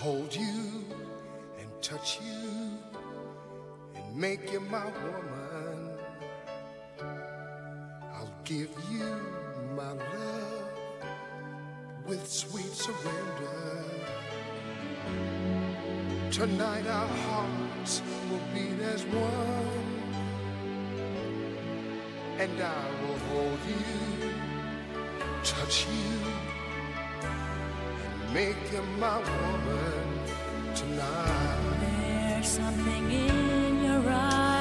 hold you and touch you and make you my woman. I'll give you my love with sweet surrender. Tonight our hearts will beat as one, and I will hold you, touch you make you my woman tonight. There's something in your eyes.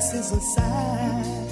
presses inside.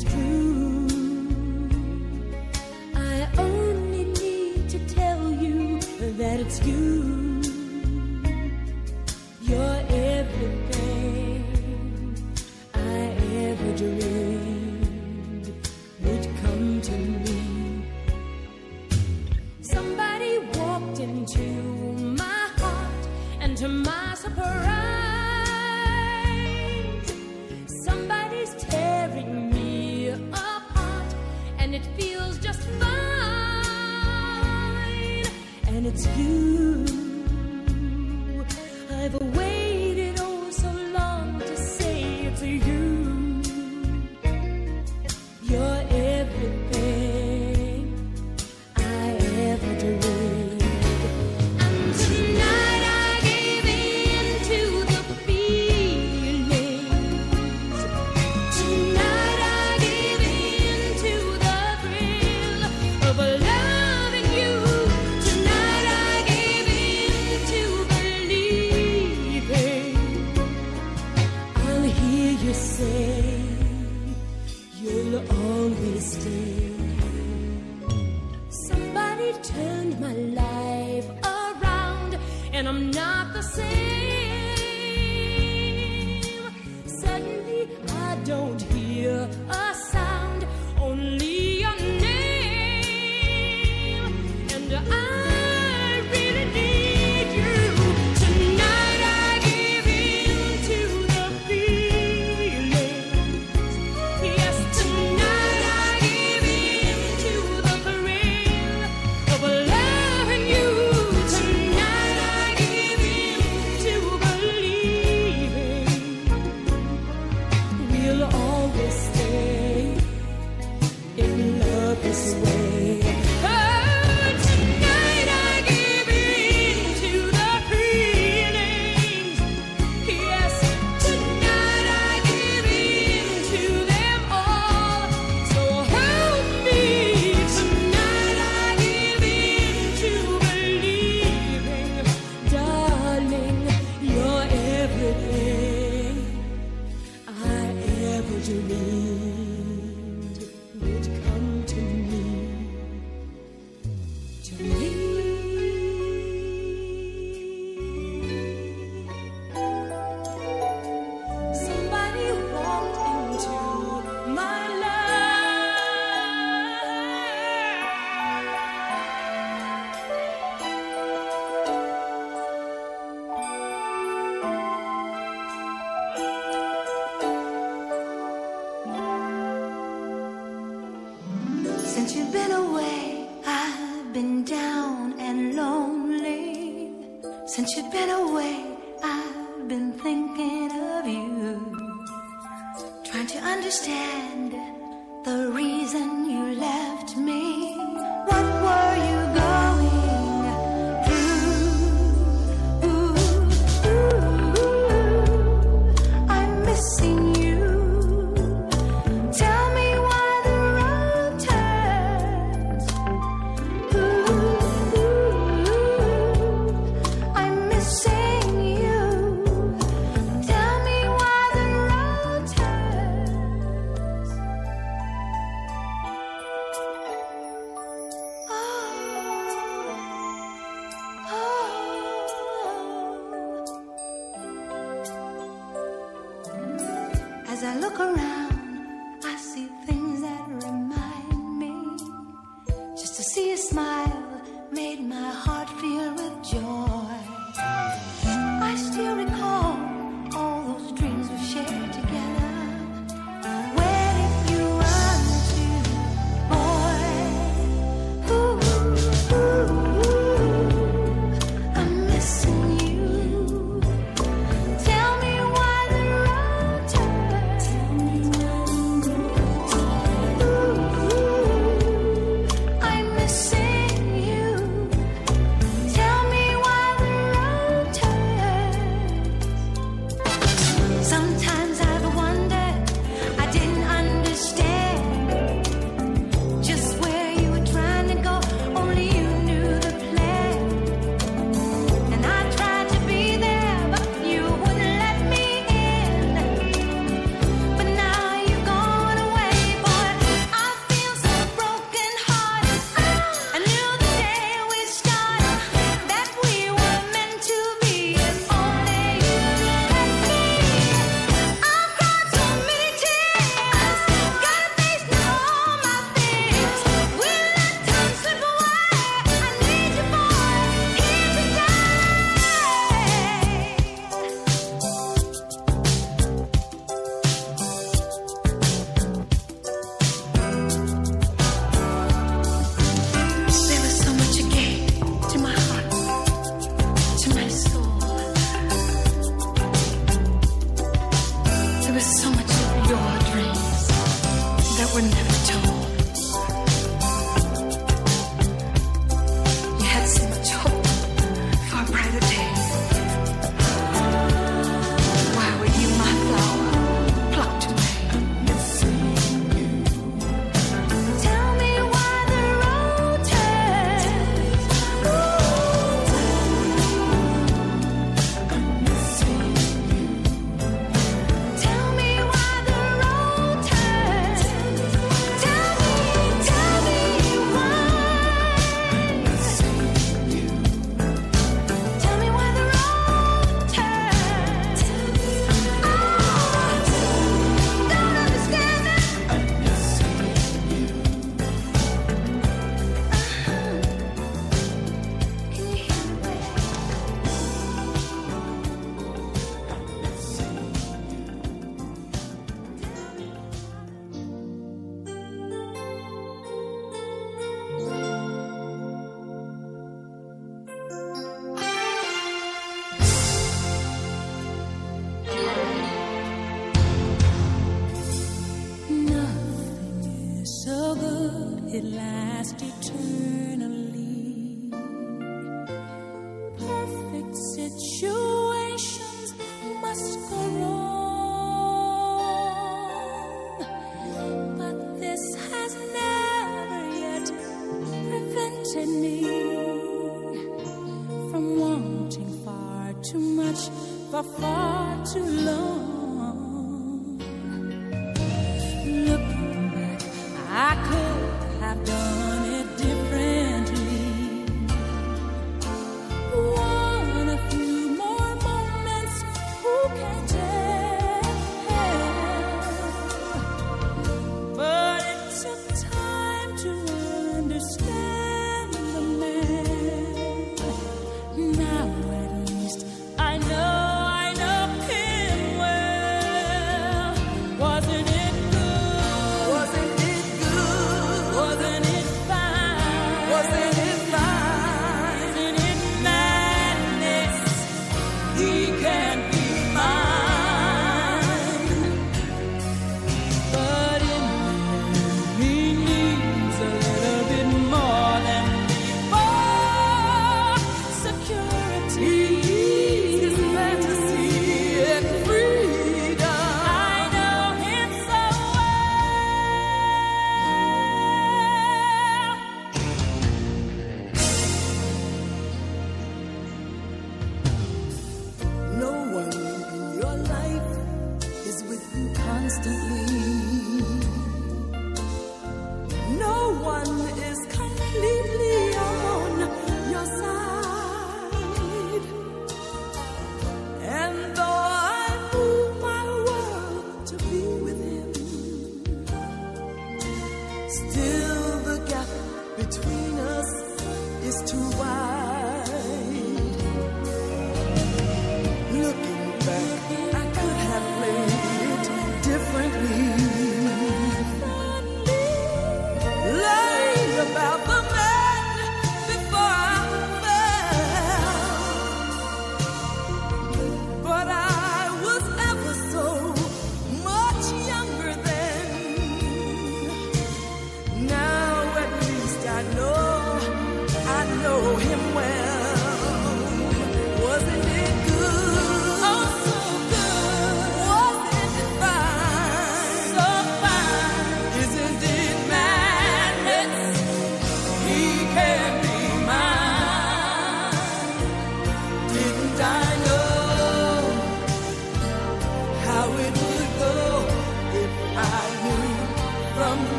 It's true. I only need to tell you that it's you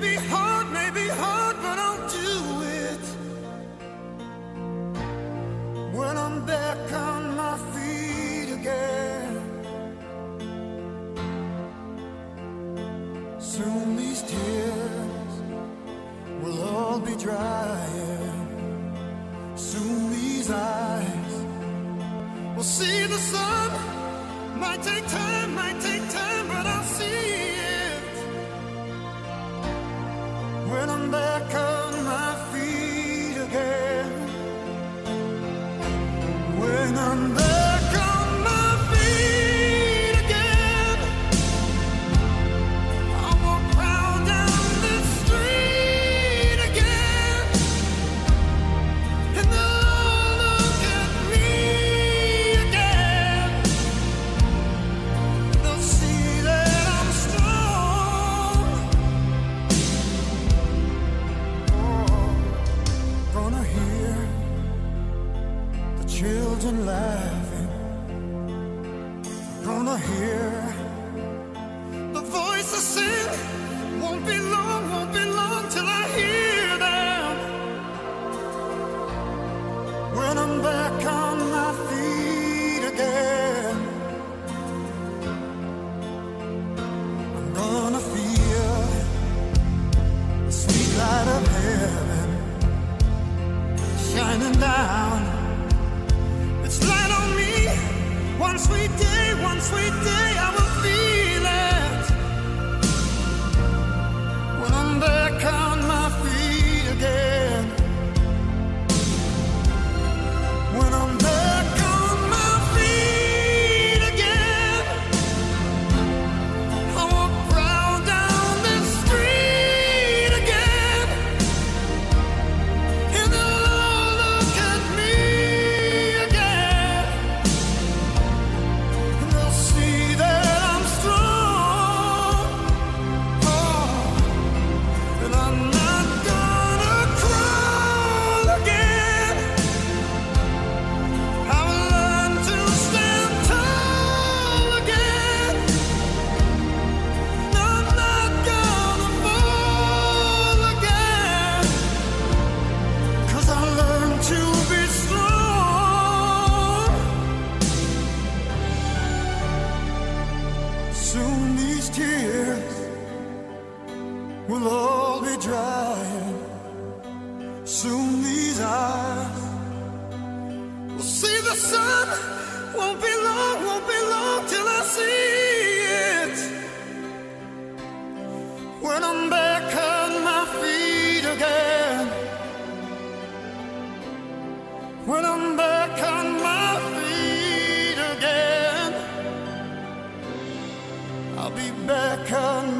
Maybe hard, maybe hard, but I'll do it. When I'm back on my feet again. will all be dry Soon these eyes will see the sun. Won't be long, won't be long till I see it. When I'm back on my feet again. When I'm back on my feet again. I'll be back on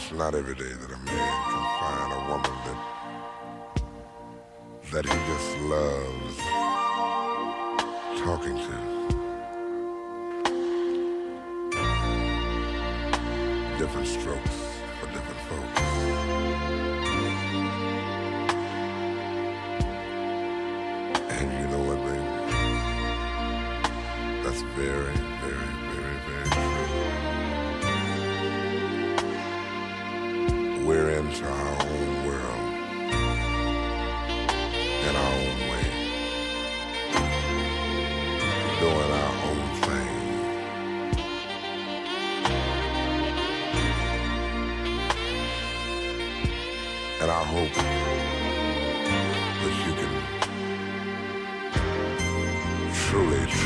It's not every day that a man can find a woman that that he just loves talking to. Different strokes for different folks. And you know what, baby? That's very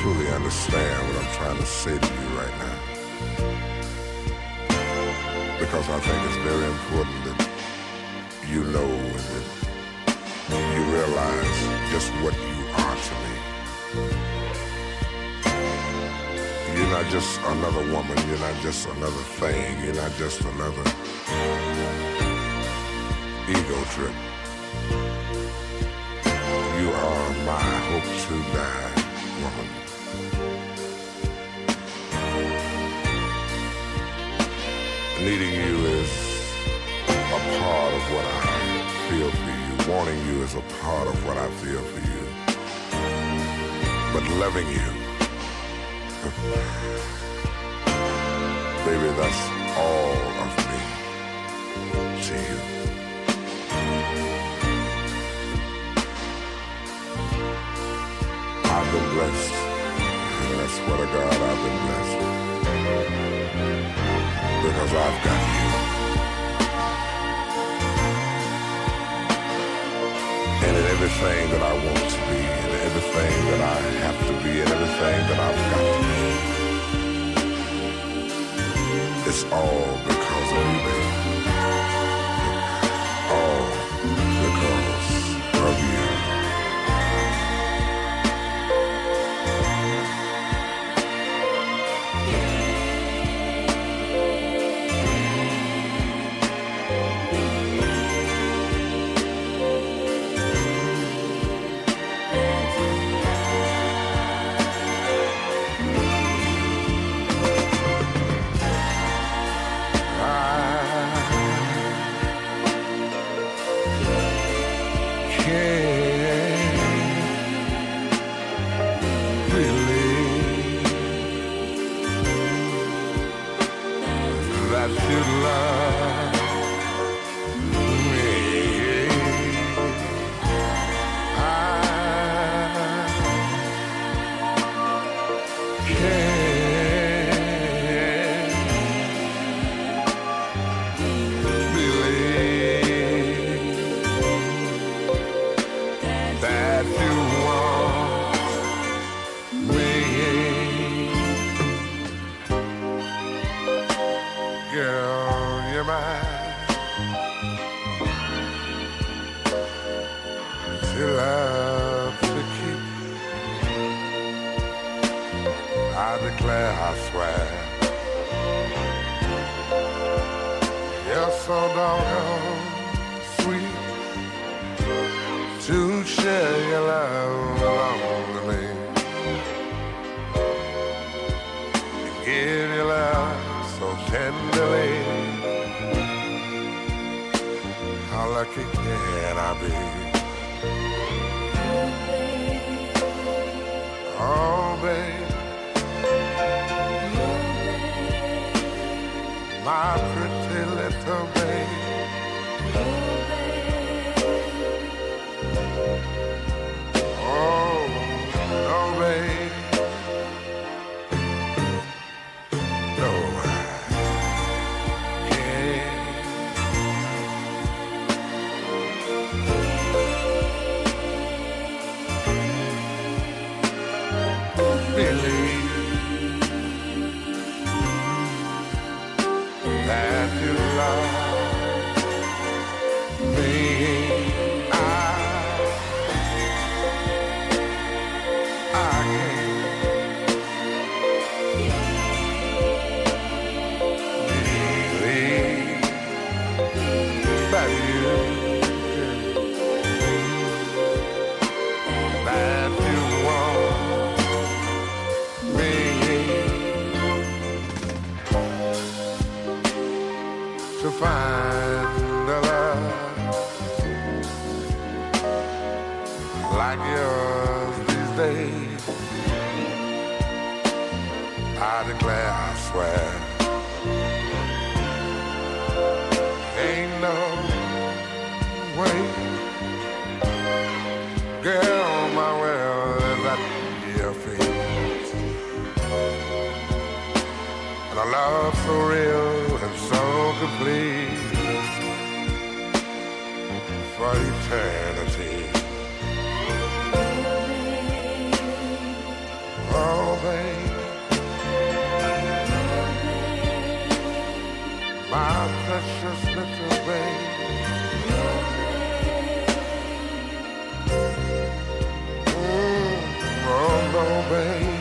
truly understand what I'm trying to say to you right now. Because I think it's very important that you know and that you realize just what you are to me. You're not just another woman, you're not just another thing, you're not just another ego trip. You are my hope to die. Needing you is a part of what I feel for you. Wanting you is a part of what I feel for you. But loving you, baby, that's all of me to you. I've been blessed. And I swear to God, I've been blessed. Because I've got you. And in everything that I want to be, and everything that I have to be, and everything that I've got to be, it's all because of you, baby. Way, girl, my world is at your feet. And a love so real and so complete for eternity. Oh, babe. My precious little babe. Oh,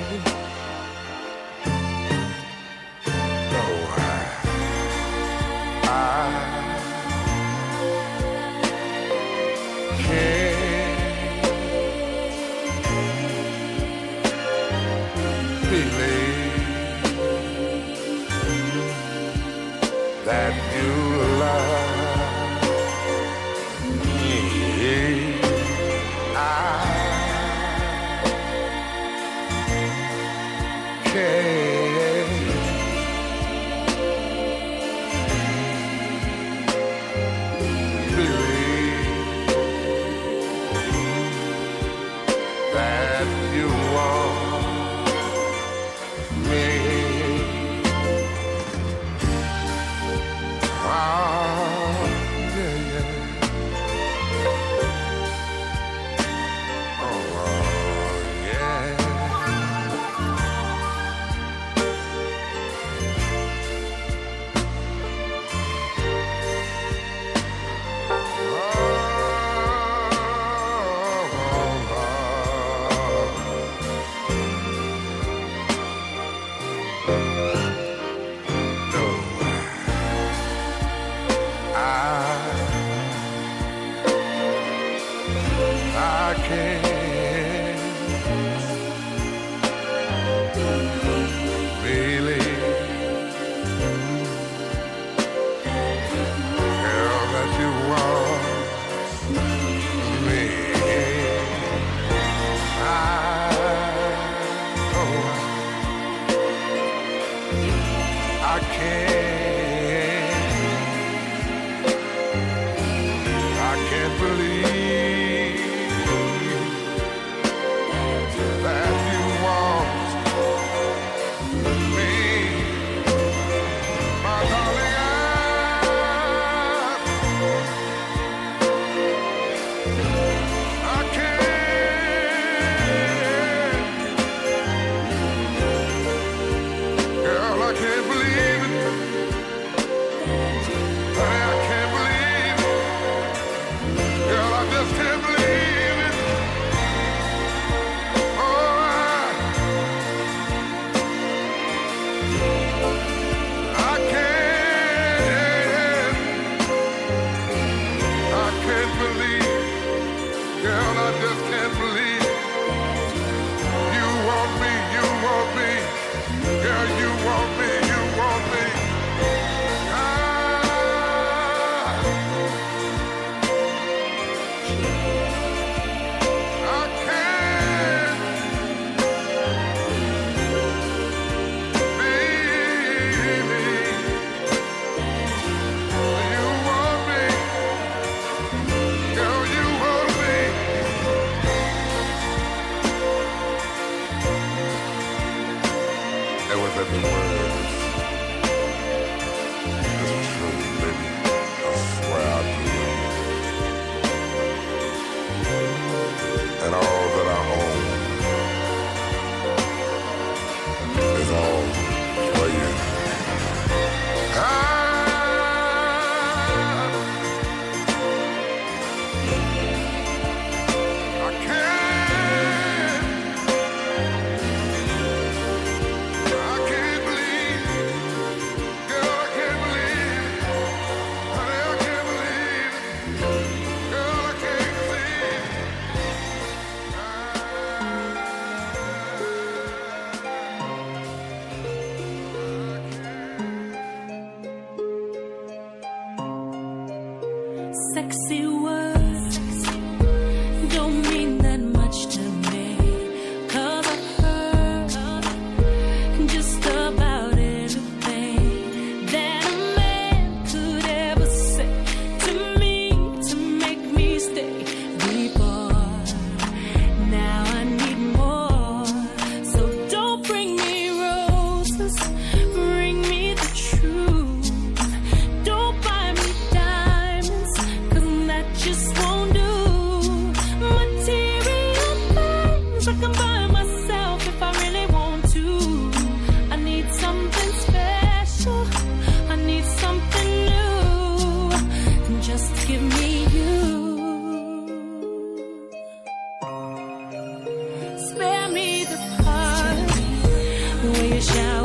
shout.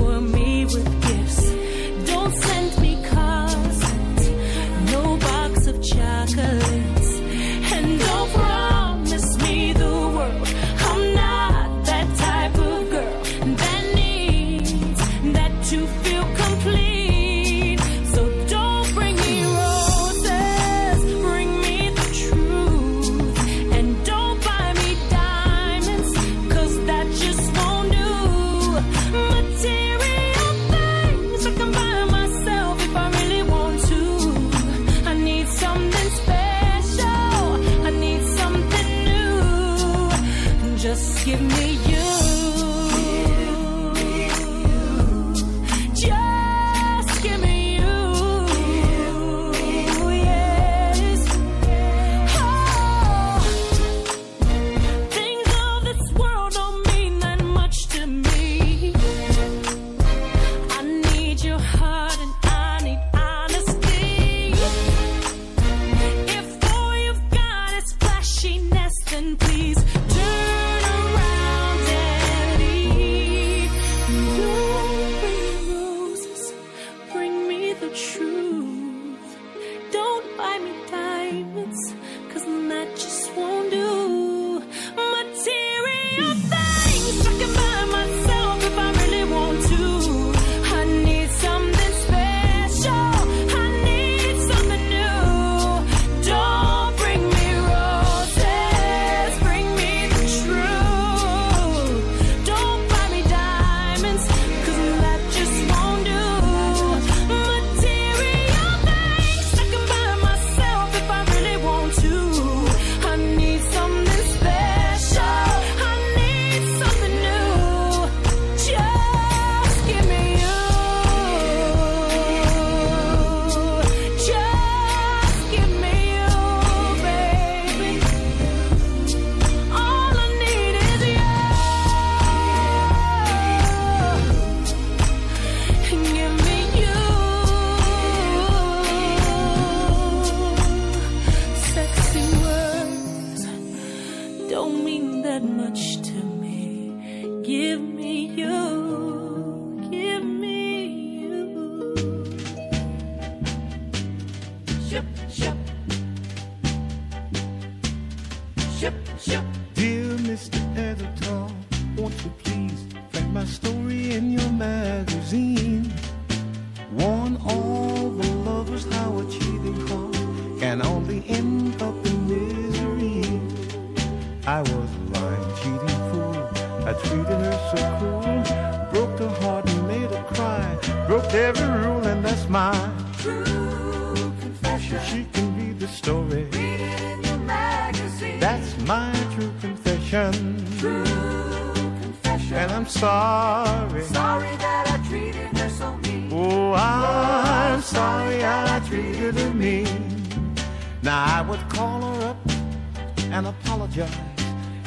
Can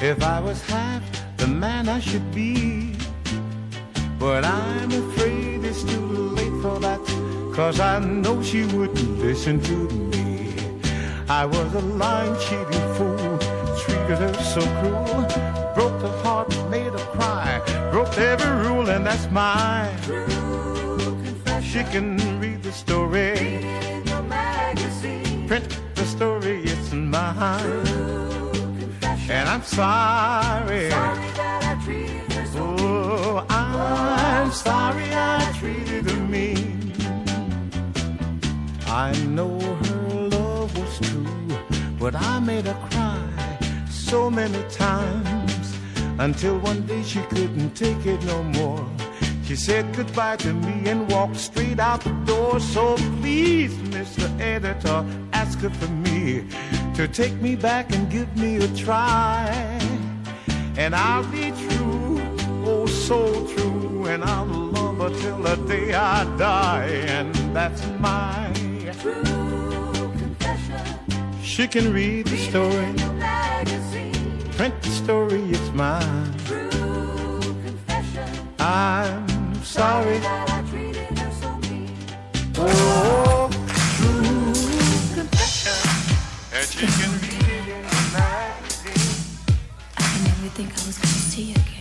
if I was half the man I should be. But I'm afraid it's too late for that, cause I know she wouldn't listen to me. I was a lying, cheating fool, treated her so cruel, broke her heart, made her cry, broke every rule, and that's my true confession. She can read the story, print the story, I'm sorry. Oh, I'm sorry I treated her mean. I know her love was true, but I made her cry so many times until one day she couldn't take it no more. She said goodbye to me and walked straight out the door. So please, Mr. Editor, ask her for me to take me back and give me a try. And I'll be true, oh so true, and I'll love her till the day I die. And that's my true confession. She can read the story, print the story, it's mine. True confession. I'm sorry. Oh, Magazine. I never think I was gonna see you again.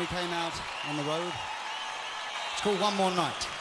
we came out on the road. It's called One More Night.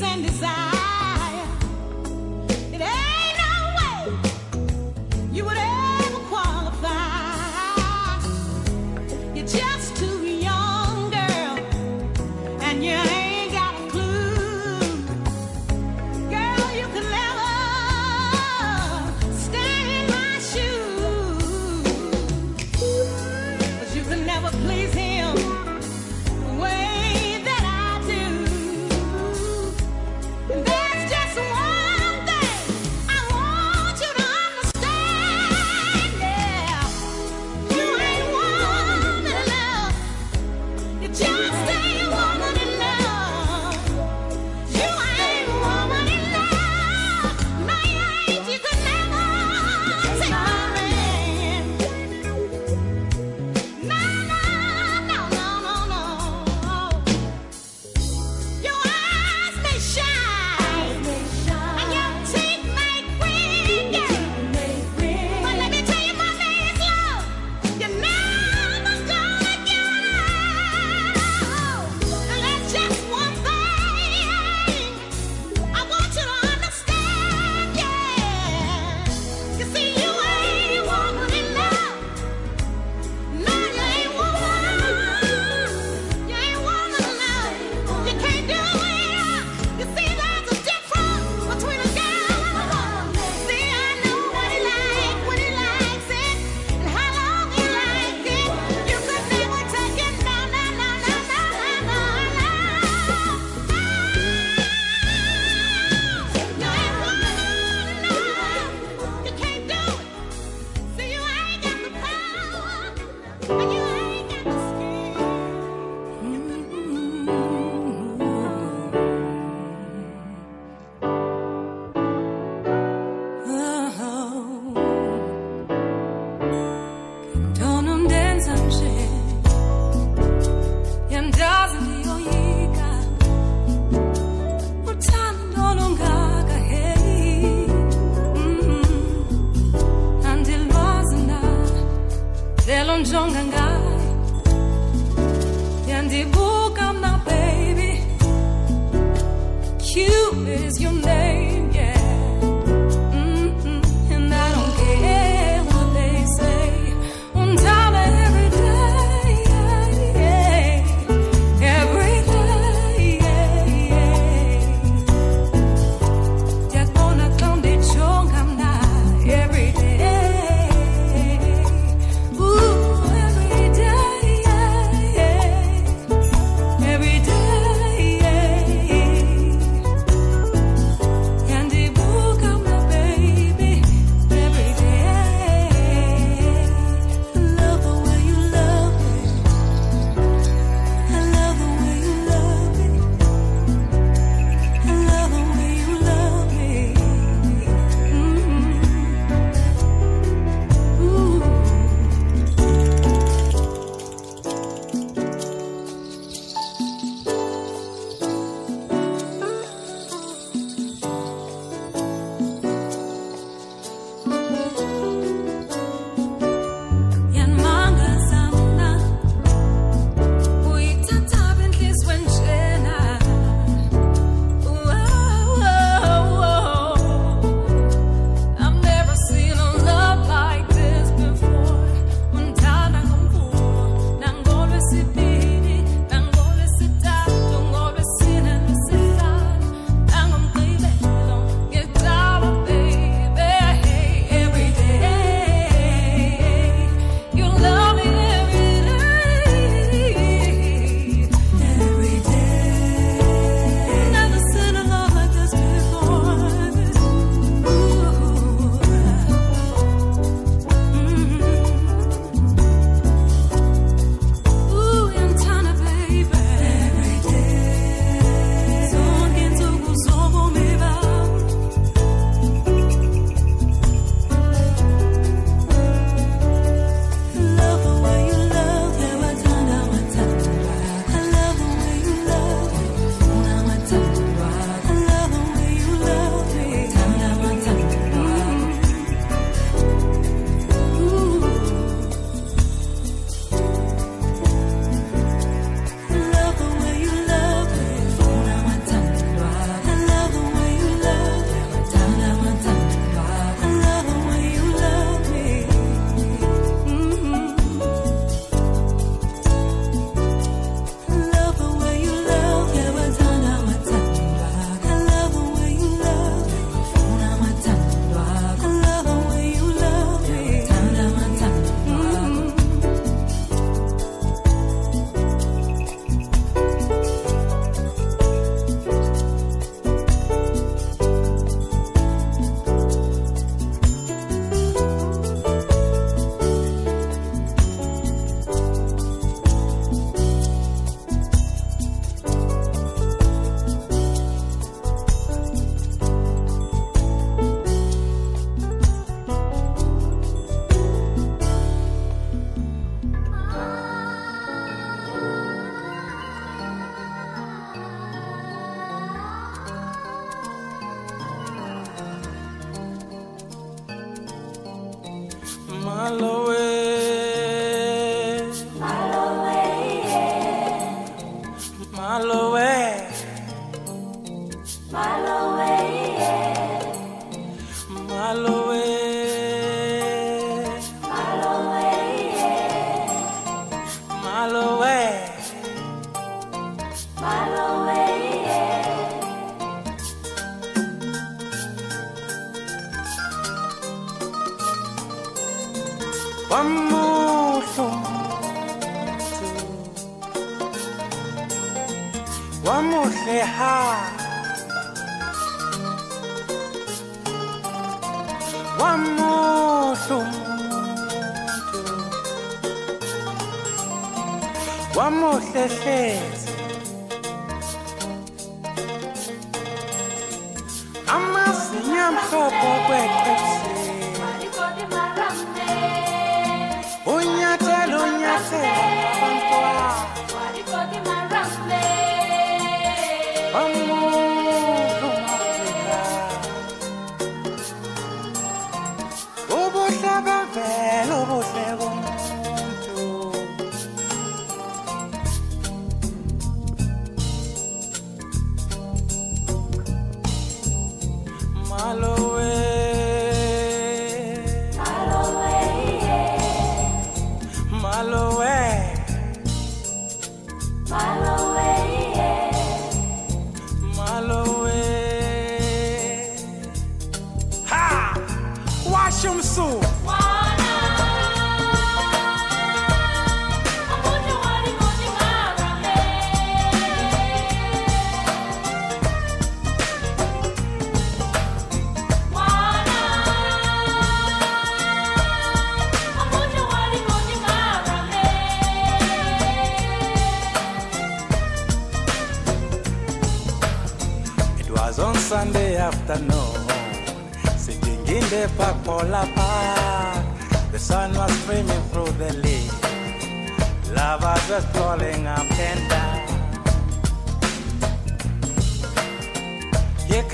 Needs and desire,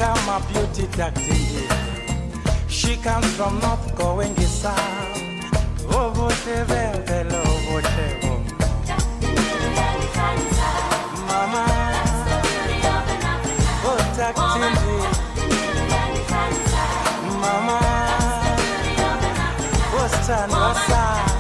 My beauty. She comes from North going south. Ovo te vele, ovo te vom. Mama, oh, tactile. Mama, oh, stand.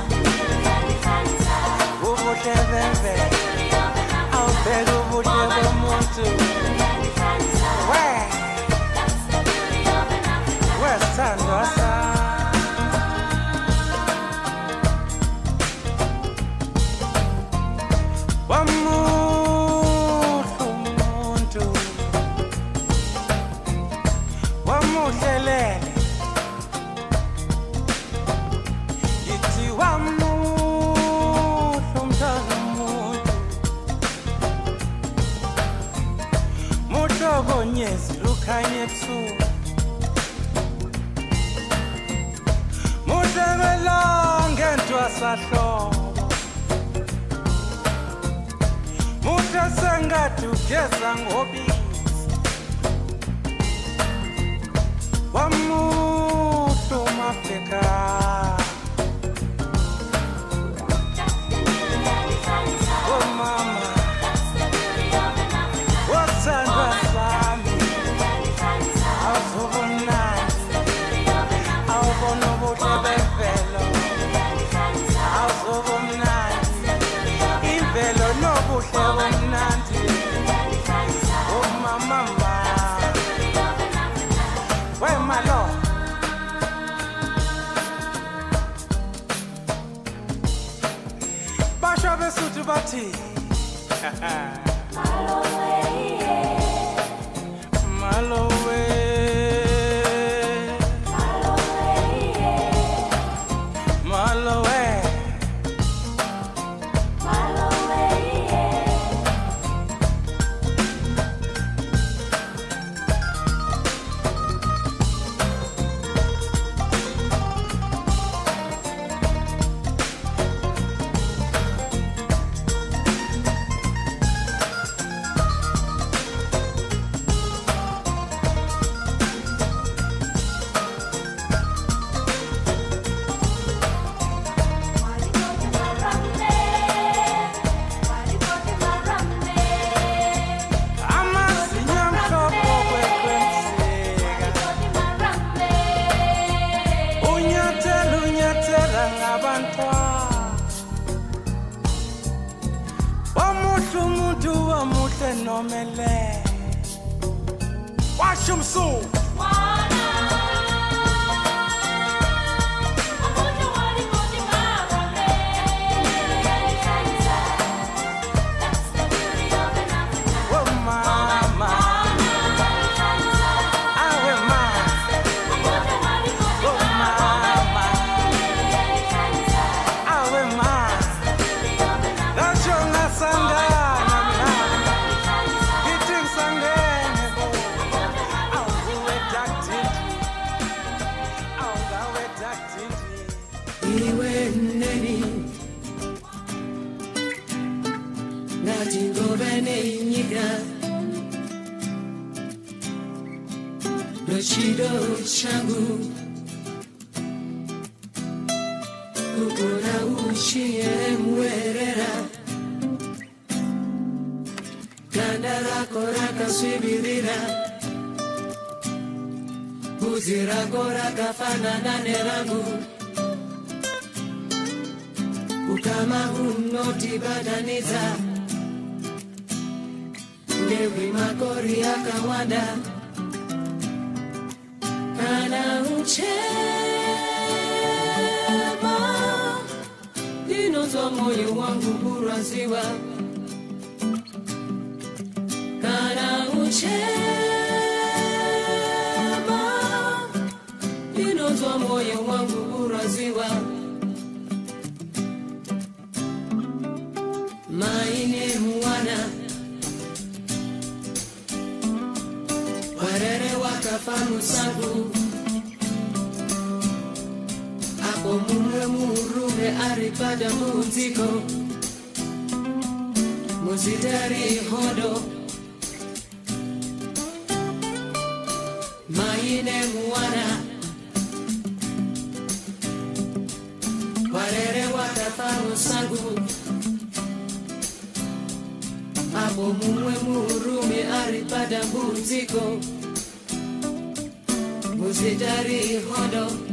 yes, I'm walking. time. Shoot him soon. chamo Kukora uchi mwerera. Ganda rako rakasvibirira Bvudzi rako rakafanana nerangu Ukama unotibatanidza Ndebwi makori akawanda. Kurwaziwa. Kana aripata mudziko muzitari hodo. Maine mwana warere wakafamu sangu. Apo mumwe murume aripata mudziko muzitari hodo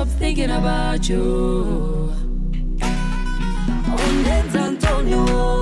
stop thinking about you. Oh, Antonio.